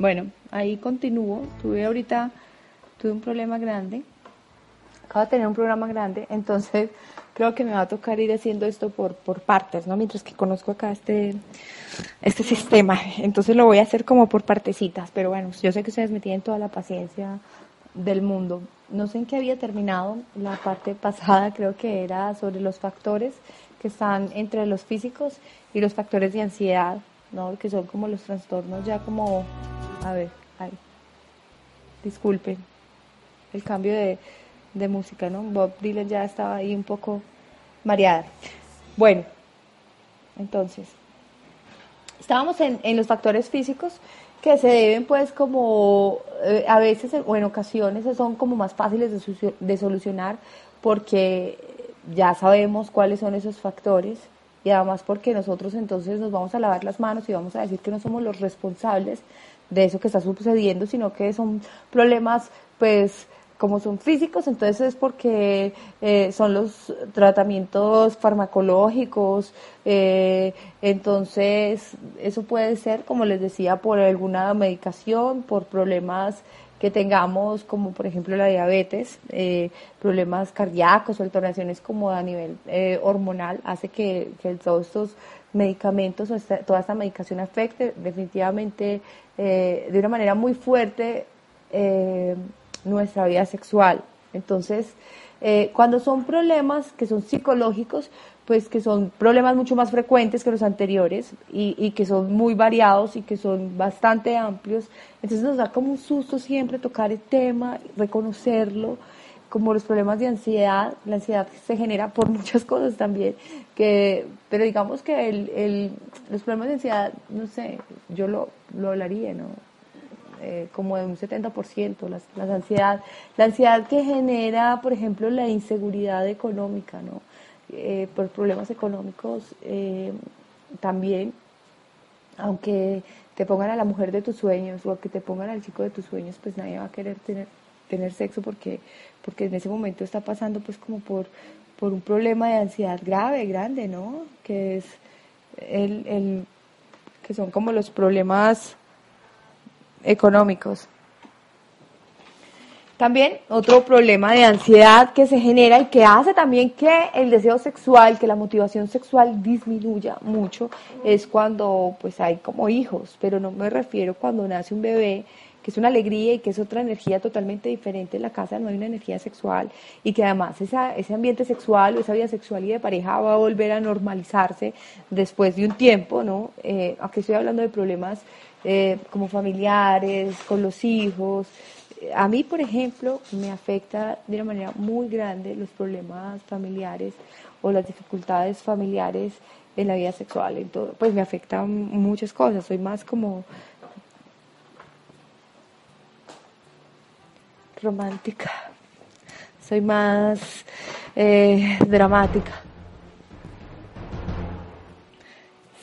Bueno, ahí continúo. Tuve ahorita, tuve un problema grande. Acabo de tener un programa grande, entonces creo que me va a tocar ir haciendo esto por, por partes, ¿no? Mientras que conozco acá este, este sistema. Entonces lo voy a hacer como por partecitas, pero bueno, yo sé que ustedes me tienen toda la paciencia del mundo. No sé en qué había terminado la parte pasada, creo que era sobre los factores que están entre los físicos y los factores de ansiedad, ¿no? Que son como los trastornos ya como, a ver, ay, disculpen, el cambio de, de música, ¿no? Bob Dylan ya estaba ahí un poco mareada. Bueno, entonces, estábamos en, en los factores físicos que se deben pues como eh, a veces o en ocasiones son como más fáciles de, de, solucionar porque ya sabemos cuáles son esos factores y además porque nosotros entonces nos vamos a lavar las manos y vamos a decir que no somos los responsables de eso que está sucediendo, sino que son problemas pues como son físicos, entonces es porque eh, son los tratamientos farmacológicos, eh, entonces eso puede ser, como les decía, por alguna medicación, por problemas que tengamos, como por ejemplo la diabetes, eh, problemas cardíacos o alteraciones como a nivel eh, hormonal, hace que, todos estos medicamentos toda esta medicación afecte definitivamente eh, de una manera muy fuerte nuestra vida sexual. Entonces, cuando son problemas que son psicológicos, pues que son problemas mucho más frecuentes que los anteriores y, y, que son muy variados y que son bastante amplios, entonces nos da como un susto siempre tocar el tema, reconocerlo, como los problemas de ansiedad, la ansiedad se genera por muchas cosas también, que, pero digamos que el, el, los problemas de ansiedad, no sé, yo lo, lo hablaría, ¿no? eh, como de un 70%, la, la ansiedad, la ansiedad que genera, por ejemplo, la inseguridad económica, ¿no? Eh, por problemas económicos eh, también, aunque te pongan a la mujer de tus sueños o que te pongan al chico de tus sueños, pues nadie va a querer tener, tener sexo porque, porque en ese momento está pasando pues como por, por un problema de ansiedad grave, grande, ¿no? Que es el, el que son como los problemas económicos. También otro problema de ansiedad que se genera y que hace también que el deseo sexual, que la motivación sexual disminuya mucho, es cuando pues hay como hijos, pero no me refiero cuando nace un bebé, que es una alegría y que es otra energía totalmente diferente en la casa, no hay una energía sexual y que además ese ambiente sexual o esa vida sexual y de pareja va a volver a normalizarse después de un tiempo, ¿no? Eh, aquí estoy hablando de problemas eh, como familiares, con los hijos. A mí, por ejemplo, me afecta de una manera muy grande los problemas familiares o las dificultades familiares en la vida sexual, en todo, pues me afectan muchas cosas, soy más como romántica, soy más eh, dramática.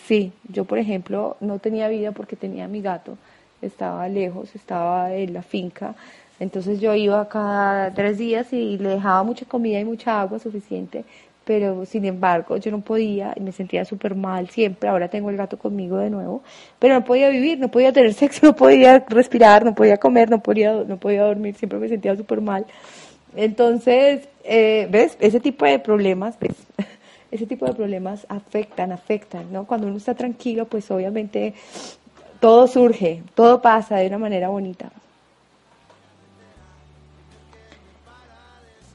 Sí, yo por ejemplo no tenía vida porque tenía mi gato, estaba lejos, estaba en la finca, entonces yo iba cada tres días y le dejaba mucha comida y mucha agua suficiente, pero sin embargo yo no podía me sentía súper mal siempre, ahora tengo el gato conmigo de nuevo, pero no podía vivir, no podía tener sexo, no podía respirar, no podía comer, no podía, no podía dormir, siempre me sentía súper mal. Entonces, eh, ¿ves? Ese tipo de problemas, ¿ves? ese tipo de problemas afectan, afectan, ¿no? Cuando uno está tranquilo, pues obviamente todo surge, todo pasa de una manera bonita.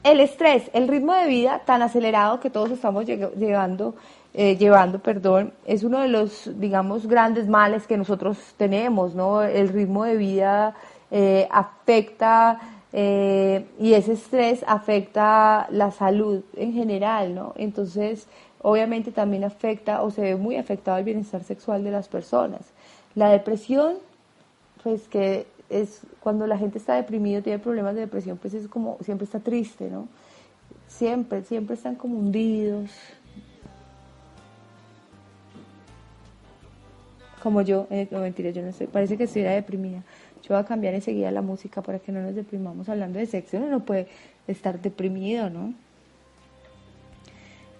El estrés, el ritmo de vida tan acelerado que todos estamos llegando, eh, llevando, perdón, es uno de los, digamos, grandes males que nosotros tenemos, ¿no? El ritmo de vida eh, afecta Eh, y ese estrés afecta la salud en general, ¿no? Entonces, obviamente también afecta o se ve muy afectado el bienestar sexual de las personas. La depresión, pues que es cuando la gente está deprimido, tiene problemas de depresión, pues es como siempre está triste, ¿no? Siempre, siempre están como hundidos. Como yo, eh, no mentira, yo no sé, parece que estuviera deprimida. Yo voy a cambiar enseguida la música para que no nos deprimamos hablando de sexo. Uno no puede estar deprimido, ¿no?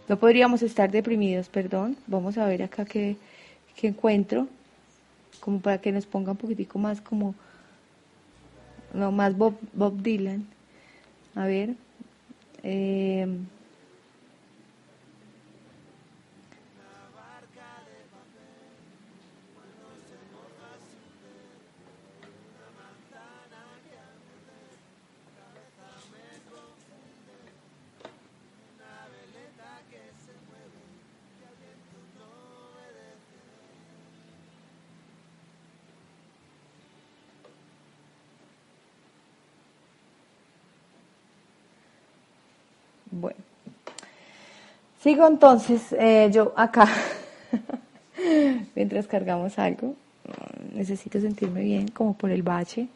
No podríamos estar deprimidos, perdón. Vamos a ver acá qué, qué encuentro, como para que nos ponga un poquitico más como, no, más Bob, Bob Dylan. A ver. Eh, Bueno. Sigo entonces, eh, yo acá, mientras cargamos algo, necesito sentirme bien, como por el bache.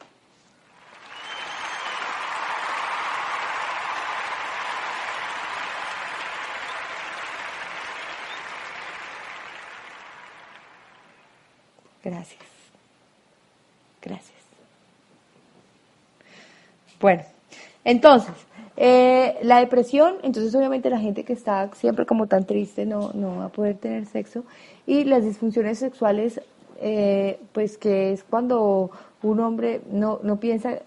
Gracias. Gracias. Bueno, entonces, eh, la depresión, entonces obviamente la gente que está siempre como tan triste no, no va a poder tener sexo. Y las disfunciones sexuales, eh, pues que es cuando un hombre no, no piensa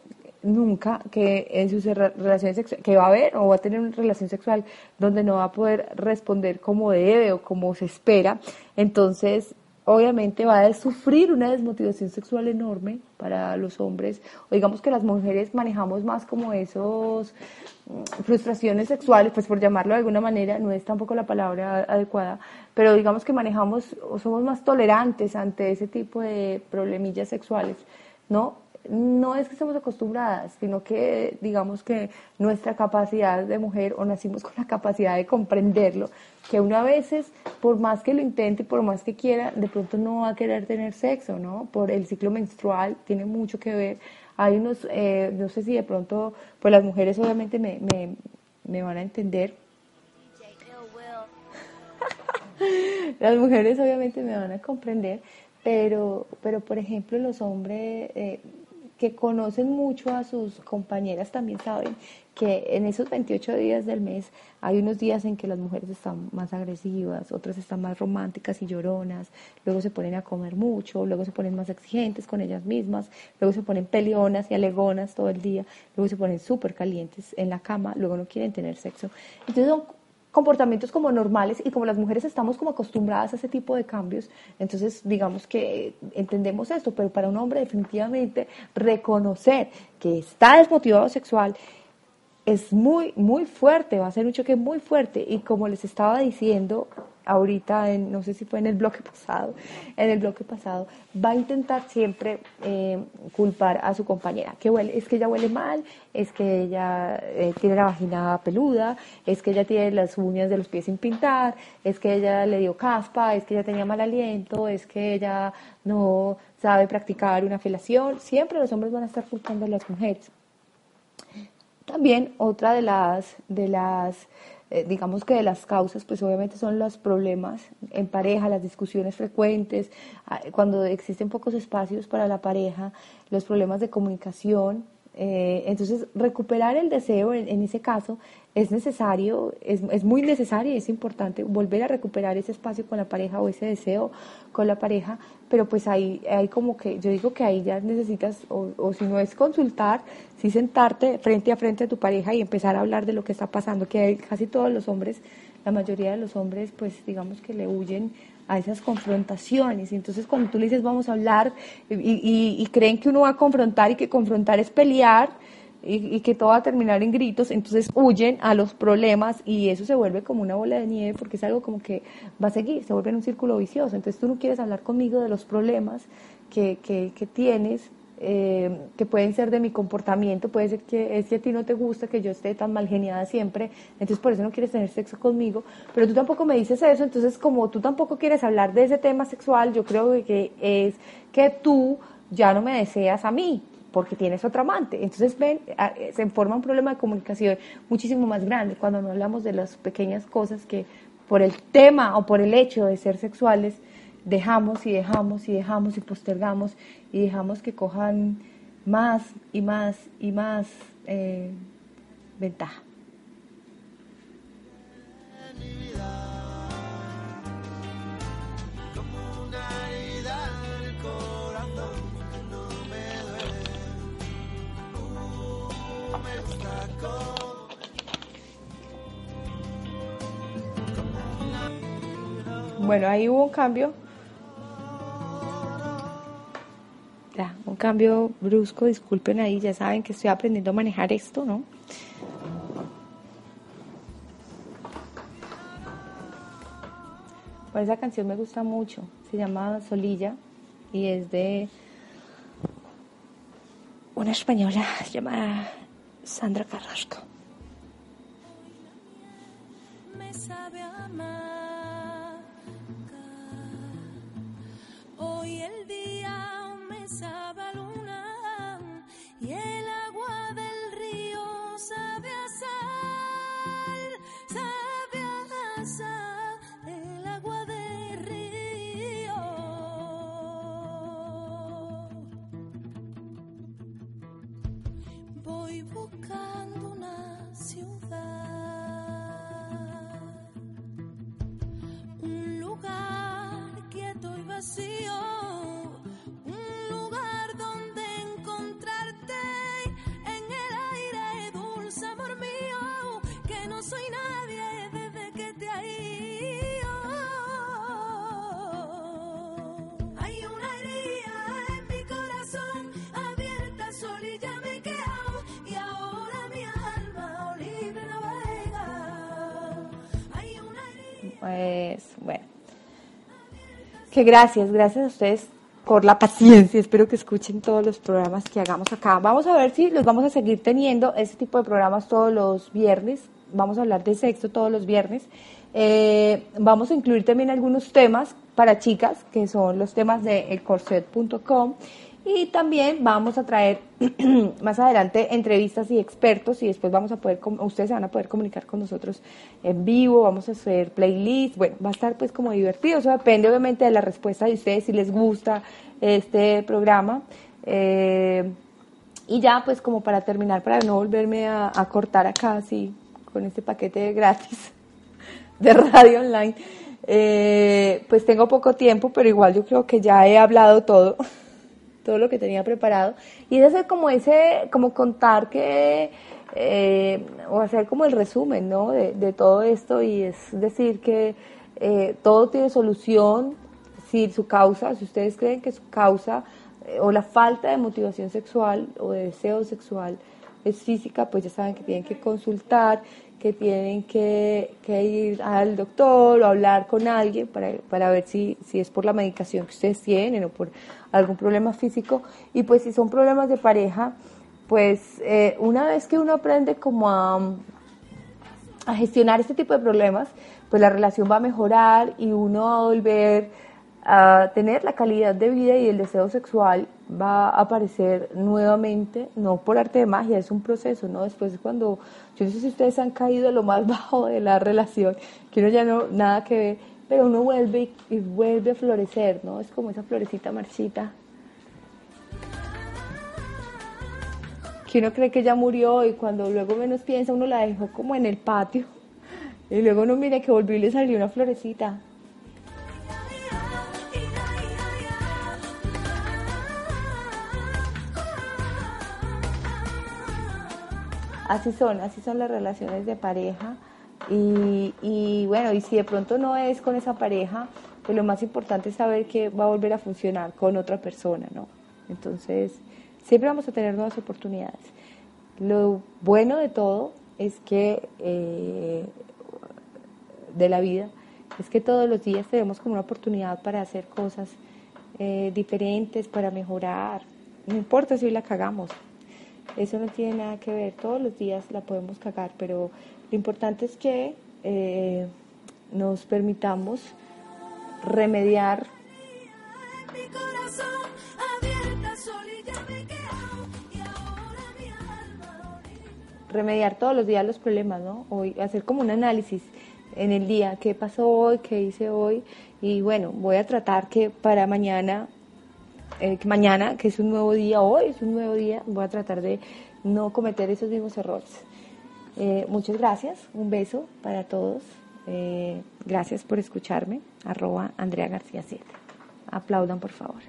nunca que en sus relaciones sexuales, que va a haber o va a tener una relación sexual donde no va a poder responder como debe o como se espera, entonces obviamente va a sufrir una desmotivación sexual enorme para los hombres, o digamos que las mujeres manejamos más como esos mm, frustraciones sexuales, pues por llamarlo de alguna manera, no es tampoco la palabra adecuada, pero digamos que manejamos o somos más tolerantes ante ese tipo de problemillas sexuales, ¿no? No es que estemos acostumbradas, sino que digamos que nuestra capacidad de mujer o nacimos con la capacidad de comprenderlo, que una veces, por más que lo intente, por más que quiera, de pronto no va a querer tener sexo, ¿no? Por el ciclo menstrual tiene mucho que ver. Hay unos, eh, no sé si de pronto, pues las mujeres obviamente me, me, me van a entender. las mujeres obviamente me van a comprender, pero, pero por ejemplo los hombres... Eh, que conocen mucho a sus compañeras también saben que en esos 28 días del mes hay unos días en que las mujeres están más agresivas, otras están más románticas y lloronas, luego se ponen a comer mucho, luego se ponen más exigentes con ellas mismas, luego se ponen peleonas y alegonas todo el día, luego se ponen súper calientes en la cama, luego no quieren tener sexo. Entonces son comportamientos como normales y como las mujeres estamos como acostumbradas a ese tipo de cambios, entonces digamos que entendemos esto, pero para un hombre definitivamente reconocer que está desmotivado sexual es muy, muy fuerte, va a ser un choque muy fuerte. Y como les estaba diciendo, ahorita, en, no sé si fue en el bloque pasado, en el bloque pasado, va a intentar siempre eh, culpar a su compañera, que huele, es que ella huele mal, es que ella eh, tiene la vagina peluda, es que ella tiene las uñas de los pies sin pintar, es que ella le dio caspa, es que ella tenía mal aliento, es que ella no sabe practicar una felación, siempre los hombres van a estar culpando a las mujeres. También otra de las, de las eh, digamos que de las causas, pues obviamente son los problemas en pareja, las discusiones frecuentes, ah, cuando existen pocos espacios para la pareja, los problemas de comunicación. Eh, entonces, recuperar el deseo en, ese caso es necesario, es, es muy necesario y es importante volver a recuperar ese espacio con la pareja o ese deseo con la pareja, pero pues ahí hay como que, yo digo que ahí ya necesitas, o, o si no es consultar, sí sentarte frente a frente a tu pareja y empezar a hablar de lo que está pasando, que casi todos los hombres, la mayoría de los hombres, pues digamos que le huyen a esas confrontaciones. Y entonces cuando tú le dices vamos a hablar y, y, creen que uno va a confrontar y que confrontar es pelear y, que todo va a terminar en gritos, entonces huyen a los problemas y eso se vuelve como una bola de nieve porque es algo como que va a seguir, se vuelve en un círculo vicioso. Entonces tú no quieres hablar conmigo de los problemas que, que, que tienes eh, que pueden ser de mi comportamiento, puede ser que es que a ti no te gusta que yo esté tan mal geniada siempre, entonces por eso no quieres tener sexo conmigo, pero tú tampoco me dices eso, entonces como tú tampoco quieres hablar de ese tema sexual, yo creo que es que tú ya no me deseas a mí, porque tienes otro amante. Entonces, ven, se forma un problema de comunicación muchísimo más grande cuando no hablamos de las pequeñas cosas que por el tema o por el hecho de ser sexuales dejamos y dejamos y dejamos y postergamos y dejamos que cojan más y más y más eh, ventaja. Bueno, ahí hubo un cambio un cambio brusco, disculpen ahí, ya saben que estoy aprendiendo a manejar esto, ¿no? Pues esa canción me gusta mucho, se llama Solilla y es de una española llamada Sandra Carrasco. Me sabe Hoy herida. Pues bueno. Que gracias, gracias a ustedes por la paciencia. Espero que escuchen todos los programas que hagamos acá. Vamos a ver si los vamos a seguir teniendo este tipo de programas todos los viernes vamos a hablar de sexo todos los viernes. Eh, vamos a incluir también algunos temas para chicas, que son los temas de elcorset.com. Y también vamos a traer más adelante entrevistas y expertos y después vamos a poder, ustedes se van a poder comunicar con nosotros en vivo, vamos a hacer playlists, bueno, va a estar pues como divertido, eso depende obviamente de la respuesta de ustedes, si les gusta este programa. Eh, y ya pues como para terminar, para no volverme a, cortar acá, sí, con este paquete gratis de radio online. Eh, pues tengo poco tiempo, pero igual yo creo que ya he hablado todo, todo lo que tenía preparado. Y es hacer como ese, como contar que, eh, o hacer como el resumen, ¿no? De, todo esto y es decir que eh, todo tiene solución si su causa, si ustedes creen que su causa o la falta de motivación sexual o de deseo sexual es física, pues ya saben que tienen que consultar, que tienen que, ir al doctor o hablar con alguien para, para ver si, si, es por la medicación que ustedes tienen o por algún problema físico. Y pues si son problemas de pareja, pues eh, una vez que uno aprende como a, a gestionar este tipo de problemas, pues la relación va a mejorar y uno va a volver a tener la calidad de vida y el deseo sexual va a aparecer nuevamente, no por arte de magia, es un proceso, ¿no? Después cuando, yo no sé si ustedes han caído a lo más bajo de la relación, que uno ya no, nada que ver, pero uno vuelve y, vuelve a florecer, ¿no? Es como esa florecita marchita. Que uno cree que ya murió y cuando luego menos piensa uno la dejó como en el patio y luego uno mira que volvió y le salió una florecita así son, así son las relaciones de pareja. Y, bueno, y si de pronto no es con esa pareja, pues lo más importante es saber que va a volver a funcionar con otra persona, ¿no? Entonces, siempre vamos a tener nuevas oportunidades. Lo bueno de todo es que, eh, de la vida, es que todos los días tenemos como una oportunidad para hacer cosas eh, diferentes, para mejorar, no importa si hoy la cagamos, eso no tiene nada que ver, todos los días la podemos cagar, pero lo importante es que eh, nos permitamos remediar. Remediar todos los días los problemas, ¿no? Hoy hacer como un análisis en el día, qué pasó hoy, qué hice hoy y bueno, voy a tratar que para mañana eh, mañana, que es un nuevo día, hoy es un nuevo día, voy a tratar de no cometer esos mismos errores. Eh, muchas gracias, un beso para todos. Eh, gracias por escucharme. Arroba Andrea García 7. Aplaudan, por favor.